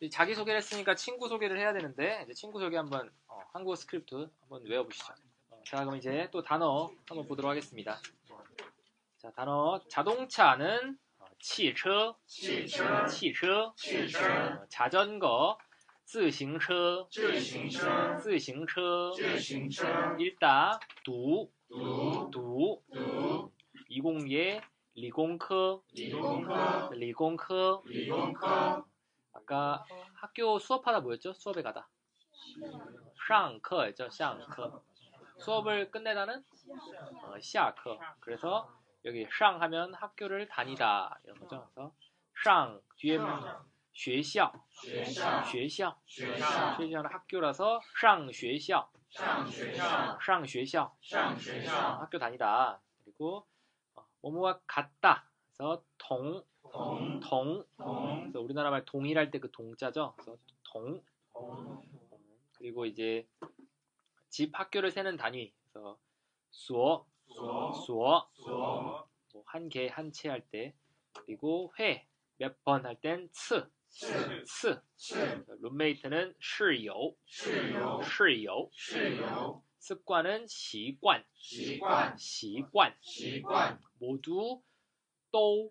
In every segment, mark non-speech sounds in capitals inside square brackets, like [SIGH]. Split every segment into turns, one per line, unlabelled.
이 자기 소개를 했으니까 친구 소개를 해야 되는데 이제 친구 소개 한번 어, 한국어 스크립트 한번 외워보시죠. 어, 자 그럼 이제 또 단어 한번 보도록 하겠습니다. 자 단어 자동차는 어, 汽车,汽车,汽车, 어, 자전거, 自行车,自行车,自行车, 읽다, 두, 두, 두, 20예, 리공科, 리공科, 아까 학교 수업하다 뭐였죠? 수업에 가다. 上课죠, 上课. 수업을 끝내다는 어, 下课. 그래서 여기 上 하면 학교를 다니다 이런 거죠. 그래서 上 뒤에 学校, 学校, 学校는 학교라서 上学校, 上学校, 학교 다니다. 그리고 어, 뭐뭐가 같다. 그래서 동, 동, 그래서 우리나라 말 동일할 때 그 동자죠. 그래서 동. 그리고 이제 집 학교를 세는 단위. 그래서 수어, 수어, 뭐 한 개, 한 채 할 때. 그리고 회, 몇 번 할 땐 츠, 츠. 룸메이트는 室友, 室友. 습관은 习惯, 习惯. 모두 또,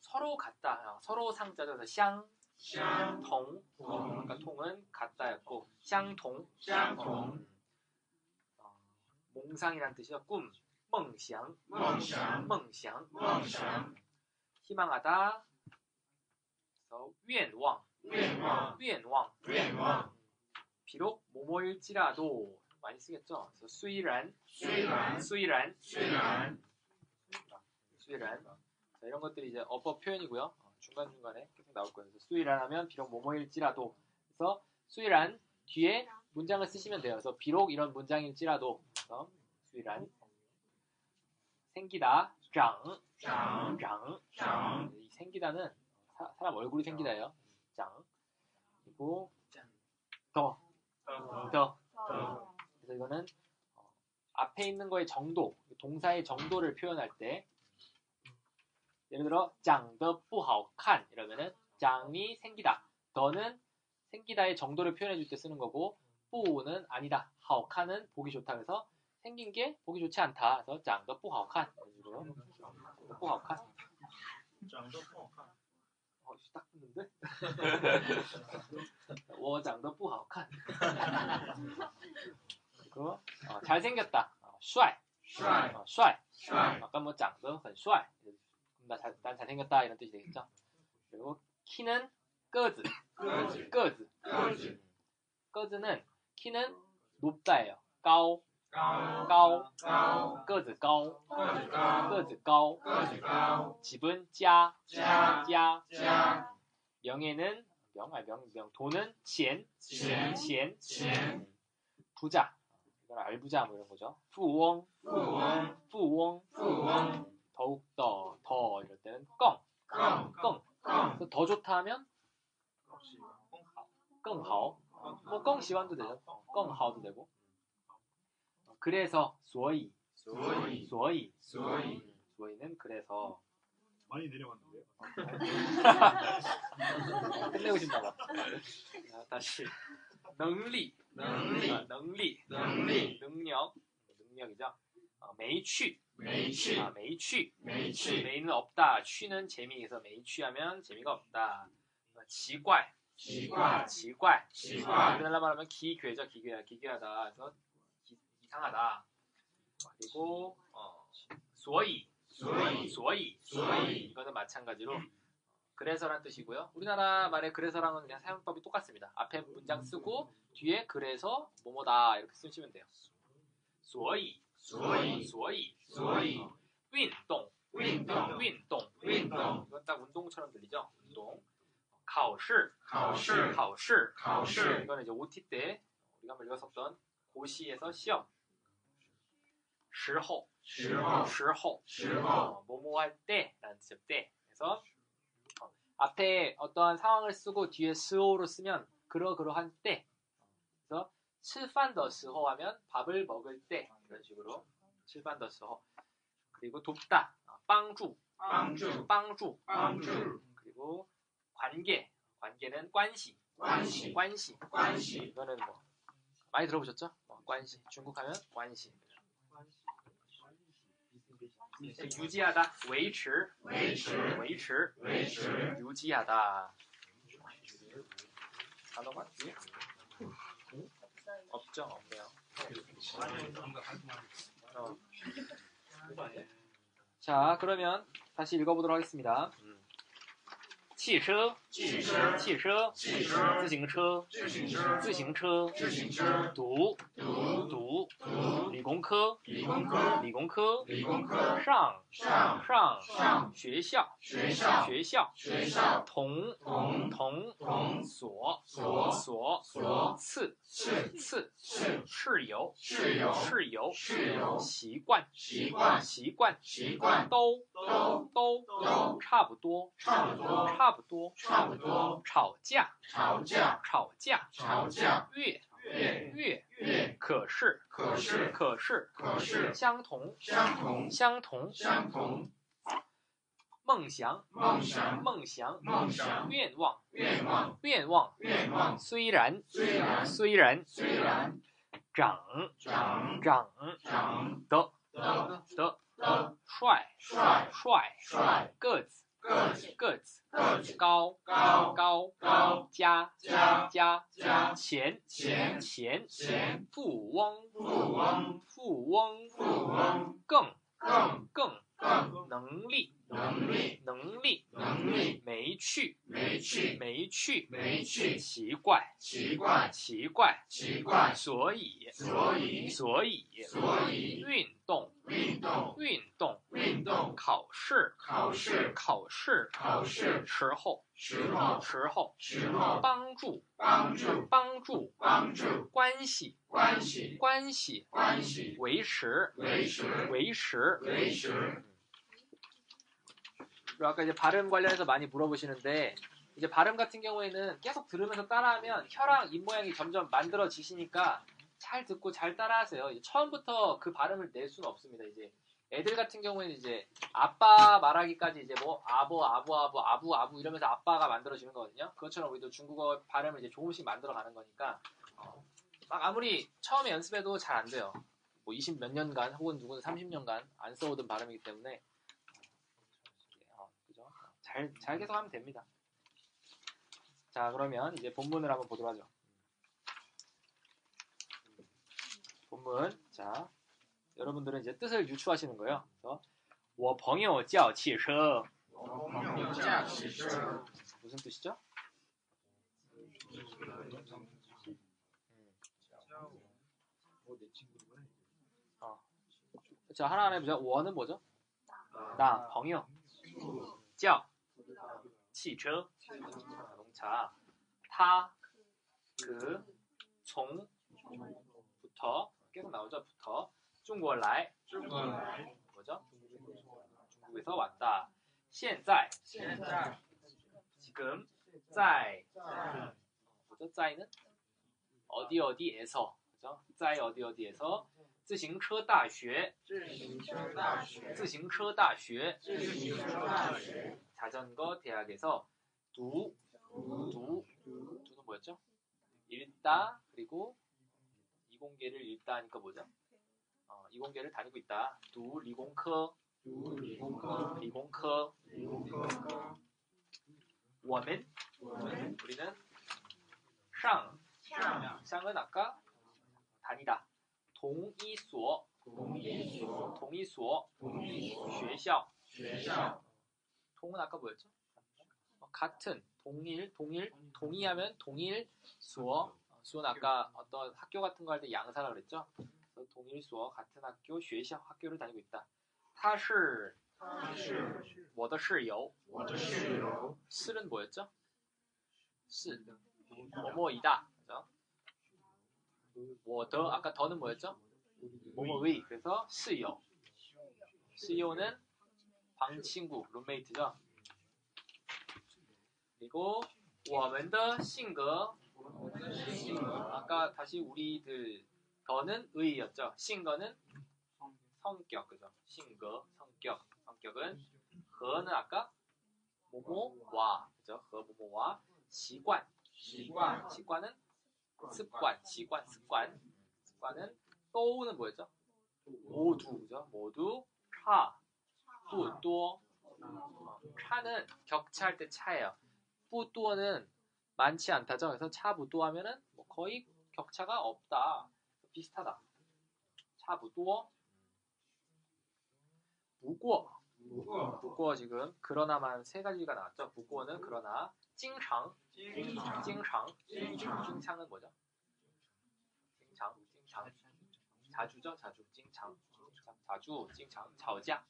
서로 같다. 어, 서로 상자죠. 그래서 相, 同. 아까 통은 같다였고, 相同. 음. 어, 몽상이란 뜻이죠. 꿈. 梦想. 梦想. 희망하다. 그래서 愿望. 愿望. 음. 비록 뭐뭐일지라도 많이 쓰겠죠. 그래서 虽然, 虽然, 虽然. 자, 이 이런 것들이 이제 어법 표현이고요. 어, 중간중간에 계속 나올 거예요. 수일안 하면 비록 뭐뭐일지라도 그래서 수일안 뒤에 문장을 쓰시면 돼요. 그래서 비록 이런 문장일지라도 그래서 수일안 생기다 장, 장, 장, 장. 이 생기다는 사, 람 얼굴이 생기다예요. 장 그리고 더, 더. 그래서 이거는 어, 앞에 있는 거의 정도, 동사의 정도를 표현할 때 예를 들어 长得不好看 이러면은 长이 생기다, 더는 생기다의 정도를 표현해 줄 때 쓰는 거고 不는 아니다, 好看은 보기 좋다. 그래서 생긴 게 보기 좋지 않다. 그래서 长得不好看 이런 식으로 不好看. 어, 딱 붙는데? [LAUGHS] 我长得不好看. 그리고 어, 잘생겼다. 어, 帅. 어, 帅. 아까 뭐 长得很帅. 나 잘, 난 잘생겼다 이런 뜻이 되겠죠. 그리고 키는 个子. 个子. 음. 个子는 키는 높다예요. 高. 高. 个子高. 个子高. 집은 家. 家. 명예는 명, 아니 명, 명, 돈은 钱. 钱. 음. 부자. 이건 알부자 뭐 이런 거죠. 富翁. 富翁. 음. 더욱더, 더 이럴 때는 껑, 껑, 껑. 더 좋다 하면 껑하오. 뭐 껑시완도 되죠. 껑하오도 되고. 그래서 소이, 소이, 소이, 소이. 소이는 그래서
많이 내려왔는데요. 어, 네. [LAUGHS]
끝내고 싶나 봐. 자, 다시. 능리, 능리, 아, 능리, 능리, 능력, 능력이죠. 매취, 어, 메이취 아, 매취. 매취. 매는 없다. 취는 재미에서 메이취 하면 재미가 없다. 그러니까 지괄. 지괄. 지괄. 지괄. 아, 우리나라 말하면 기괴죠. 기괴야. 기괴하다. 그래서 기, 이상하다. 그리고 어, 소이.
소이.
소이.
소이.
이거는 마찬가지로 그래서란 뜻이고요. 우리나라 말의 그래서랑은 그냥 사용법이 똑같습니다. 앞에 문장 쓰고 뒤에 그래서 뭐뭐다 이렇게 쓰시면 돼요. 소이.
所以
所以
所以
运动
运动
运动
运动
이건 딱 운동처럼 들리죠? 운동 考试
考试
考试
考试
이거는 이제 OT 때 우리가 한번 읽었었던 고시에서 시험 时候
时候
时候
时候
어, 뭐뭐 할 때라는 뜻이죠. 때. 그래서 어, 앞에 어떠한 상황을 쓰고 뒤에 스호로 쓰면 그러 그러한 때. 그래서 吃饭的时候 하면 밥을 먹을 때 이런 식으로 吃饭的时候 그리고 돕다. 어, 帮助
帮助
帮助
帮助
그리고 관계. 관계는 관시.
关系
관시.
关系
이거는 뭐 많이 들어보셨죠? 어, 관시. 중국 하면 관시. 유지하다. 维持
维持
维持
维持
유지하다. 단어가 뒤에 없죠? 없네요. 어. 자, 그러면 다시 읽어보도록 하겠습니다. 汽车,
汽车
汽车,
汽车
自行车,
自行车
自行车,
自行车
读,
读
读,
读
理工科,
理工科
理工科,
理工科
上,
上
上,
上
学校,
学校
学校,
学校
同
同
同
同
所
所
所
所
次
次
次
次
室友
室友
室友
室友
习惯
习惯
习惯
习惯
都
都
都
都
差不多
差不多
差不多。
差不多。
吵架。
吵架。
吵架。
吵架。
越。
越。
越。
越。
可是。
可是。
可是。
可是。
相同。
相同。
相同。
相同。
梦想。
梦想。
梦想。
梦想。
愿望。
愿望。
愿望。
愿望。
虽然。
虽然。
虽然。
虽然。
长。
长。
长。
长。
的。
的。
的。
的。
帅。
帅。
帅。
帅。
个子
个子
个子
个子
高
高
高
高
加
加
加
加
钱
钱
钱
钱
富翁
富翁
富翁
富翁
更
更
更
更
能力
能力
能力
能力
没去
没去
没去
没去
奇怪
奇怪
奇怪
奇怪。
所以
所以
所以
所以
运动
运动
运动
运动
考试
考试
考试
考试
时候
时候
时候
时候
帮助
帮助
帮助
帮助
关系
关系
关系
关系
维持
维持
维持
维持
그리고 아까 이제 발음 관련해서 많이 물어보시는데 이제 발음 같은 경우에는 계속 들으면서 따라하면 혀랑 입 모양이 점점 만들어지시니까 잘 듣고 잘 따라하세요. 처음부터 그 발음을 낼 수는 없습니다. 이제 애들 같은 경우에는 이제 아빠 말하기까지 이제 뭐 아버 아부 아부 아부 아부 이러면서 아빠가 만들어지는 거거든요. 그것처럼 우리도 중국어 발음을 이제 조금씩 만들어가는 거니까 어, 막 아무리 처음에 연습해도 잘 안 돼요. 뭐 20 몇 년간 혹은 누구는 30년간 안 써오던 발음이기 때문에? 잘, 잘 계속하면 됩니다. 자, 그러면 이제 본문을 한번 보도록 하죠. 본문. 자, 여러분들은 이제 뜻을 유추하시는 거예요. 그래서 我朋友叫汽车
我朋友驾驶车
무슨 뜻이죠? 어. 자, 하나하나 해보죠. 我는 뭐죠? 나, 朋友. 叫 汽车 자동차 他 그, 从부터 계속 나오죠. 부터 中国来
中国来
뭐죠? 중국에서 왔다. 现在
现在
지금 在
在
뭐죠? 在는 어디 어디에서 그죠? 在 어디 어디에서 自行车大学
自行车大学
自行车大学
自行车大学
자전거 대학에서 두
두
두 두는 뭐였죠? 읽다 그리고 이공계를 읽다 하니까 뭐죠? 어, 이공계를 다니고 있다. 두 리공科
读理工科
리공科
理工科
워men
我们
우리는 상
上
상은 아까 다니다 동이소
동의소,
동의소,
동의소,
学校
学校,
동은 아까 뭐였죠? 어, 같은, 동일, 동일, 동의하면 동일 수어. 어, 수어는 아까 어떤 학교 같은 거 할 때 양사라 그랬죠? 그래서 동일 수어, 같은 학교, 学校 학교를 다니고 있다. 他是
他是
我的室友.
我的室友，
실은 뭐였죠? 是 뭐뭐이다. 워더 아까 더는 뭐였죠? 몸의 그래서 스요 스요는 방친구 룸메이트죠. 그리고 워먼더 싱거 아까 다시 우리들 더는 의였죠. 싱거는 성격 그죠? 싱거 성격 성격은 거는 아까 모모와 그죠? 거 모모와 시관
시관
시관은 습관, 지관, 습관. 습관은 또우는 뭐였죠? 모두죠. 모두 차, 또또 아. 차는 격차할 때 차예요. 뿌, 또는 많지 않다죠. 그래서 차, 부, 또 하면은 뭐 거의 격차가 없다. 비슷하다. 차, 부, 또.
무고.
무고 지금 그러나만 세 가지가 나왔죠. 무고는 그러나, 찡상
经常
经常
经常
经常은 뭐죠? 经常经常 자주죠. 자주 经常 자주 经常吵架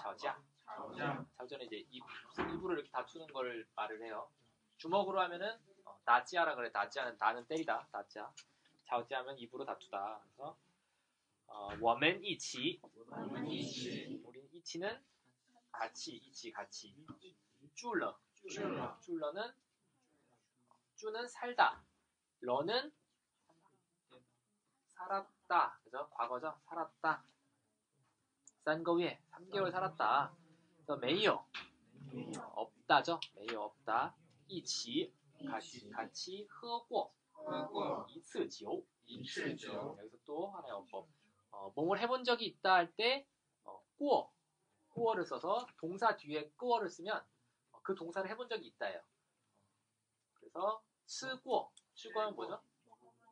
吵架
吵架
자주는 이제 입, 입으로 이렇게 다투는 걸 말을 해요. 주먹으로 하면은 어, 다찌하라 그래. 다찌하는 다는 때리다. 다찌하. 자오찌하면 입으로 다투다. 그래서 어, 我们一起
我们一起
우린 이치는 같이 이치 같이 쭈러
住了
쭈러는 住는 살다. 了는 살았다. 그죠? 과거죠? 살았다. 三个月 3개월 살았다. 그래서 没有 없다죠? 没有 없다. 一起 같이 같이 喝过 一次酒 여기서 또 하나의 어법 어, 뭐를 해본 적이 있다 할때 어, 过 过를 써서 동사 뒤에 过를 쓰면 어, 그 동사를 해본 적이 있다예요. 그래서 쓰고, 쓰고는 뭐죠?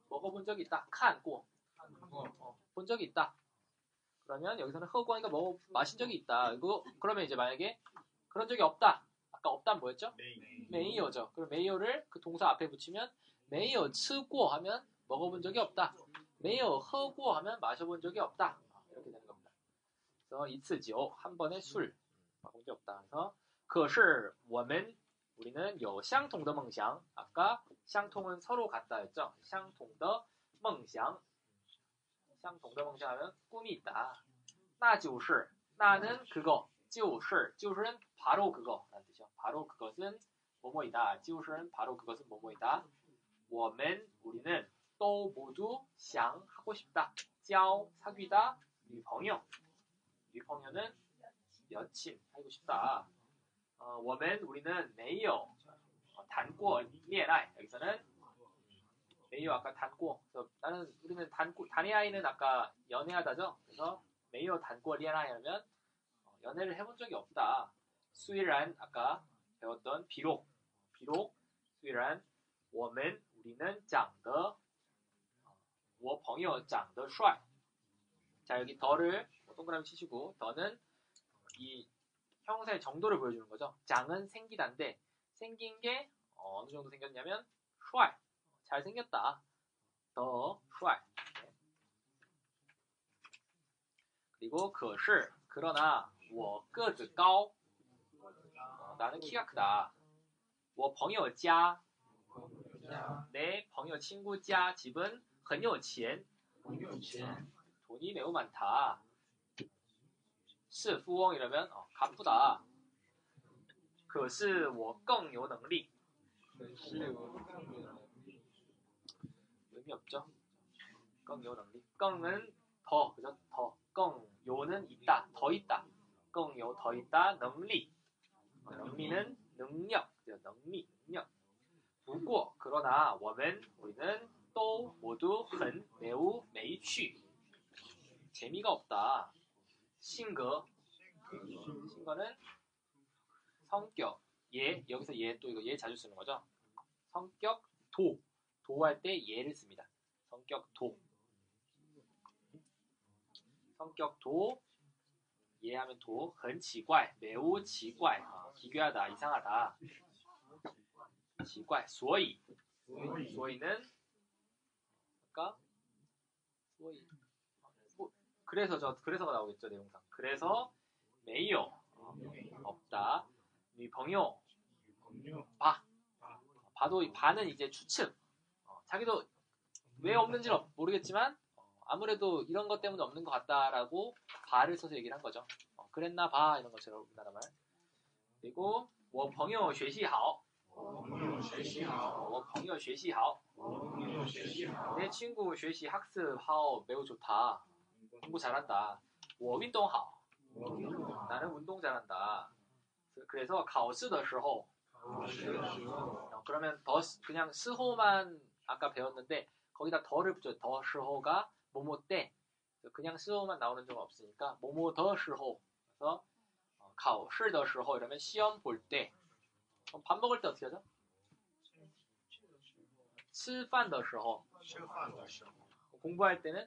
먹어본 적이 있다. 칸, 꾸어. 어, 본 적이 있다. 그러면 여기서는 허구하니까 먹어 마신 적이 있다. 이거 그러면 이제 만약에 그런 적이 없다. 아까 없다는 뭐였죠? 메이어죠. 그럼 메이어를 그 동사 앞에 붙이면 메이어 쓰고 하면 먹어본 적이 없다. 메이어 허고 하면 마셔본 적이 없다. 이렇게 되는 겁니다. 그래서 이次酒 한 번에 술 마본 적 없다. 그래서 可是我们 우리는 有相同的梦想 아까 相同은 서로 같다였죠. 相同的梦想相同的梦想 하면 꿈이 있다. 那就是 나는 그거 就是就是는 바로 그거라는 뜻이요. 바로 그것은 뭐뭐이다. 就是는 바로 그것은 뭐뭐이다. 我们 우리는 또 모두 想 하고 싶다. 交 사귀다. 女朋友 女朋友는 여친 하고 싶다. 어, 我们 우리는 没有 어, 谈过恋爱 여기서는 没有 아까 谈过 그래서 나는 우리는 谈过 단애아이는 아까 연애하다죠. 그래서 没有谈过恋爱하면 어, 연애를 해본 적이 없다. 虽然 아까 배웠던 비록 비록 虽然我们 우리는 长得我朋友长得帅. 자 여기 더를 동그라미 치시고 더는 이 형사의 정도를 보여주는 거죠. 장은 생기다인데 생긴 게 어, 어느 정도 생겼냐면 帅, 잘 생겼다. 더 帅. 그리고 可是 그러나 我个子高 어, 나는 키가 크다. 我朋友家 내 朋友 친구 家 집은 很有钱
很有钱
돈이 매우 많다. 是富翁 이러면 어, 가쁘다. 可是我更有能力
可是我更有能力
의미 없죠. 更有能力 更은 더 그죠? 더 更有는 있다. 더 있다. 更有더 있다. 능리 어, 능리는 능력 그죠? 능리 능력 不过 그러나 我们 우리는 또 모두 很 매우 没趣 재미가 없다. 싱거 싱거는 성격 예 여기서 예 또 이거 예 자주 쓰는 거죠. 성격 도 도할 때 예를 씁니다. 성격 도 성격도 이해하면 도, 很奇怪, 매우 奇怪, 어, 기괴하다, 이상하다. 奇怪, 所以, 所以는 그러니까 所以 뭐, 그래서 저 그래서가 나오겠죠 내용상. 그래서 没有 어, 없다. 女朋友 봐. 봐도 이 봐는 이제 추측. 어, 자기도 왜 없는지는 모르겠지만 어, 아무래도 이런 것 때문에 없는 것 같다라고 봐를 써서 얘기를 한 거죠. 어, 그랬나 봐 이런 것처럼 우리나라 말. 그리고 我朋友学习好.我朋友学习好. 내 친구 学习 학습 好 매우 좋다. 공부 잘한다. 我运动好. 나는 운동 잘한다. 그래서 考试的时候 어, 그러면 더 시- 그냥 스호만 아까 배웠는데 거기다 더를 붙여 더 스호가 뭐뭐 때 그냥 스호만 나오는 적은 없으니까 뭐뭐 더 스호 그래서 어, 考试的时候 이러면 시험 볼 때 그럼 밥 먹을 때 어떻게 하죠? 吃饭的时候 공부할 때는 어,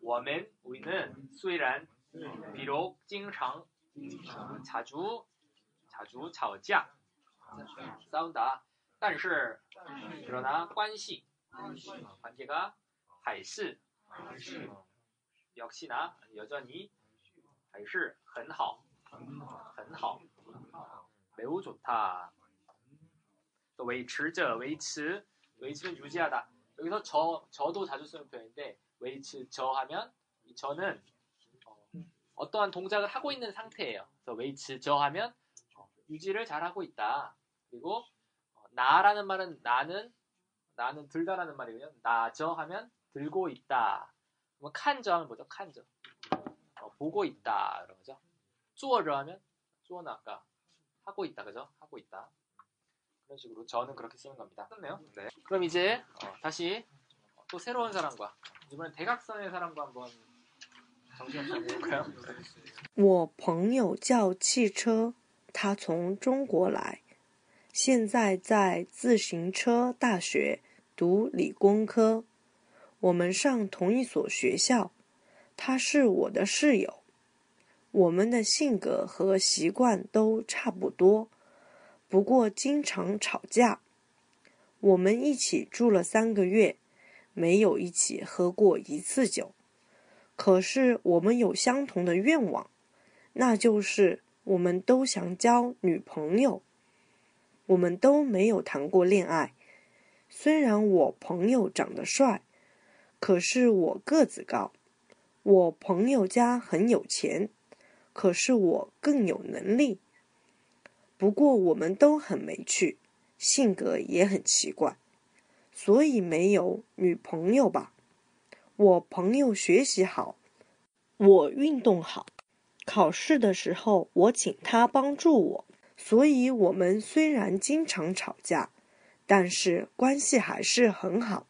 我们, 우리는 虽然 비록 经常 자주 자주 吵架 싸운다. 但是 그러나 关系 어, 관계가 还是 어, 역시나 여전히 还是很好很好 매우 좋다. 또 维持着 维持 维持는 유지하다. 여기서 저 저도 자주 쓰는 표현인데 웨이츠 저 하면 着는 어떠한 동작을 하고 있는 상태예요. 그래서 维持着 하면 어, 유지를 잘 하고 있다. 그리고 어, 拿라는 말은 拿는 拿는 들다라는 말이고요. 拿着 하면 들고 있다. 그럼 看着 하면 뭐죠? 看着 어, 보고 있다 이런 거죠. 做着 하면 做는 아까 하고 있다 그죠? 하고 있다. 이런 식으로 저는 그렇게 쓰는 겁니다. 끝네요. 네. 그럼 이제 어, 다시 또 새로운 사람과 이번엔 대각선의 사람과 한번 정신 차려 볼까요?
我朋友叫汽车，他从中国来，现在在自行车大学读理工科。我们上同一所学校，他是我的室友。我们的性格和习惯都差不多，不过经常吵架。我们一起住了三个月， 没有一起喝过一次酒。可是我们有相同的愿望，那就是我们都想交女朋友。我们都没有谈过恋爱。虽然我朋友长得帅，可是我个子高。我朋友家很有钱，可是我更有能力。不过我们都很没趣，性格也很奇怪，所以没有女朋友吧。我朋友学习好，我运动好，考试的时候我请他帮助我，所以我们虽然经常吵架，但是关系还是很好。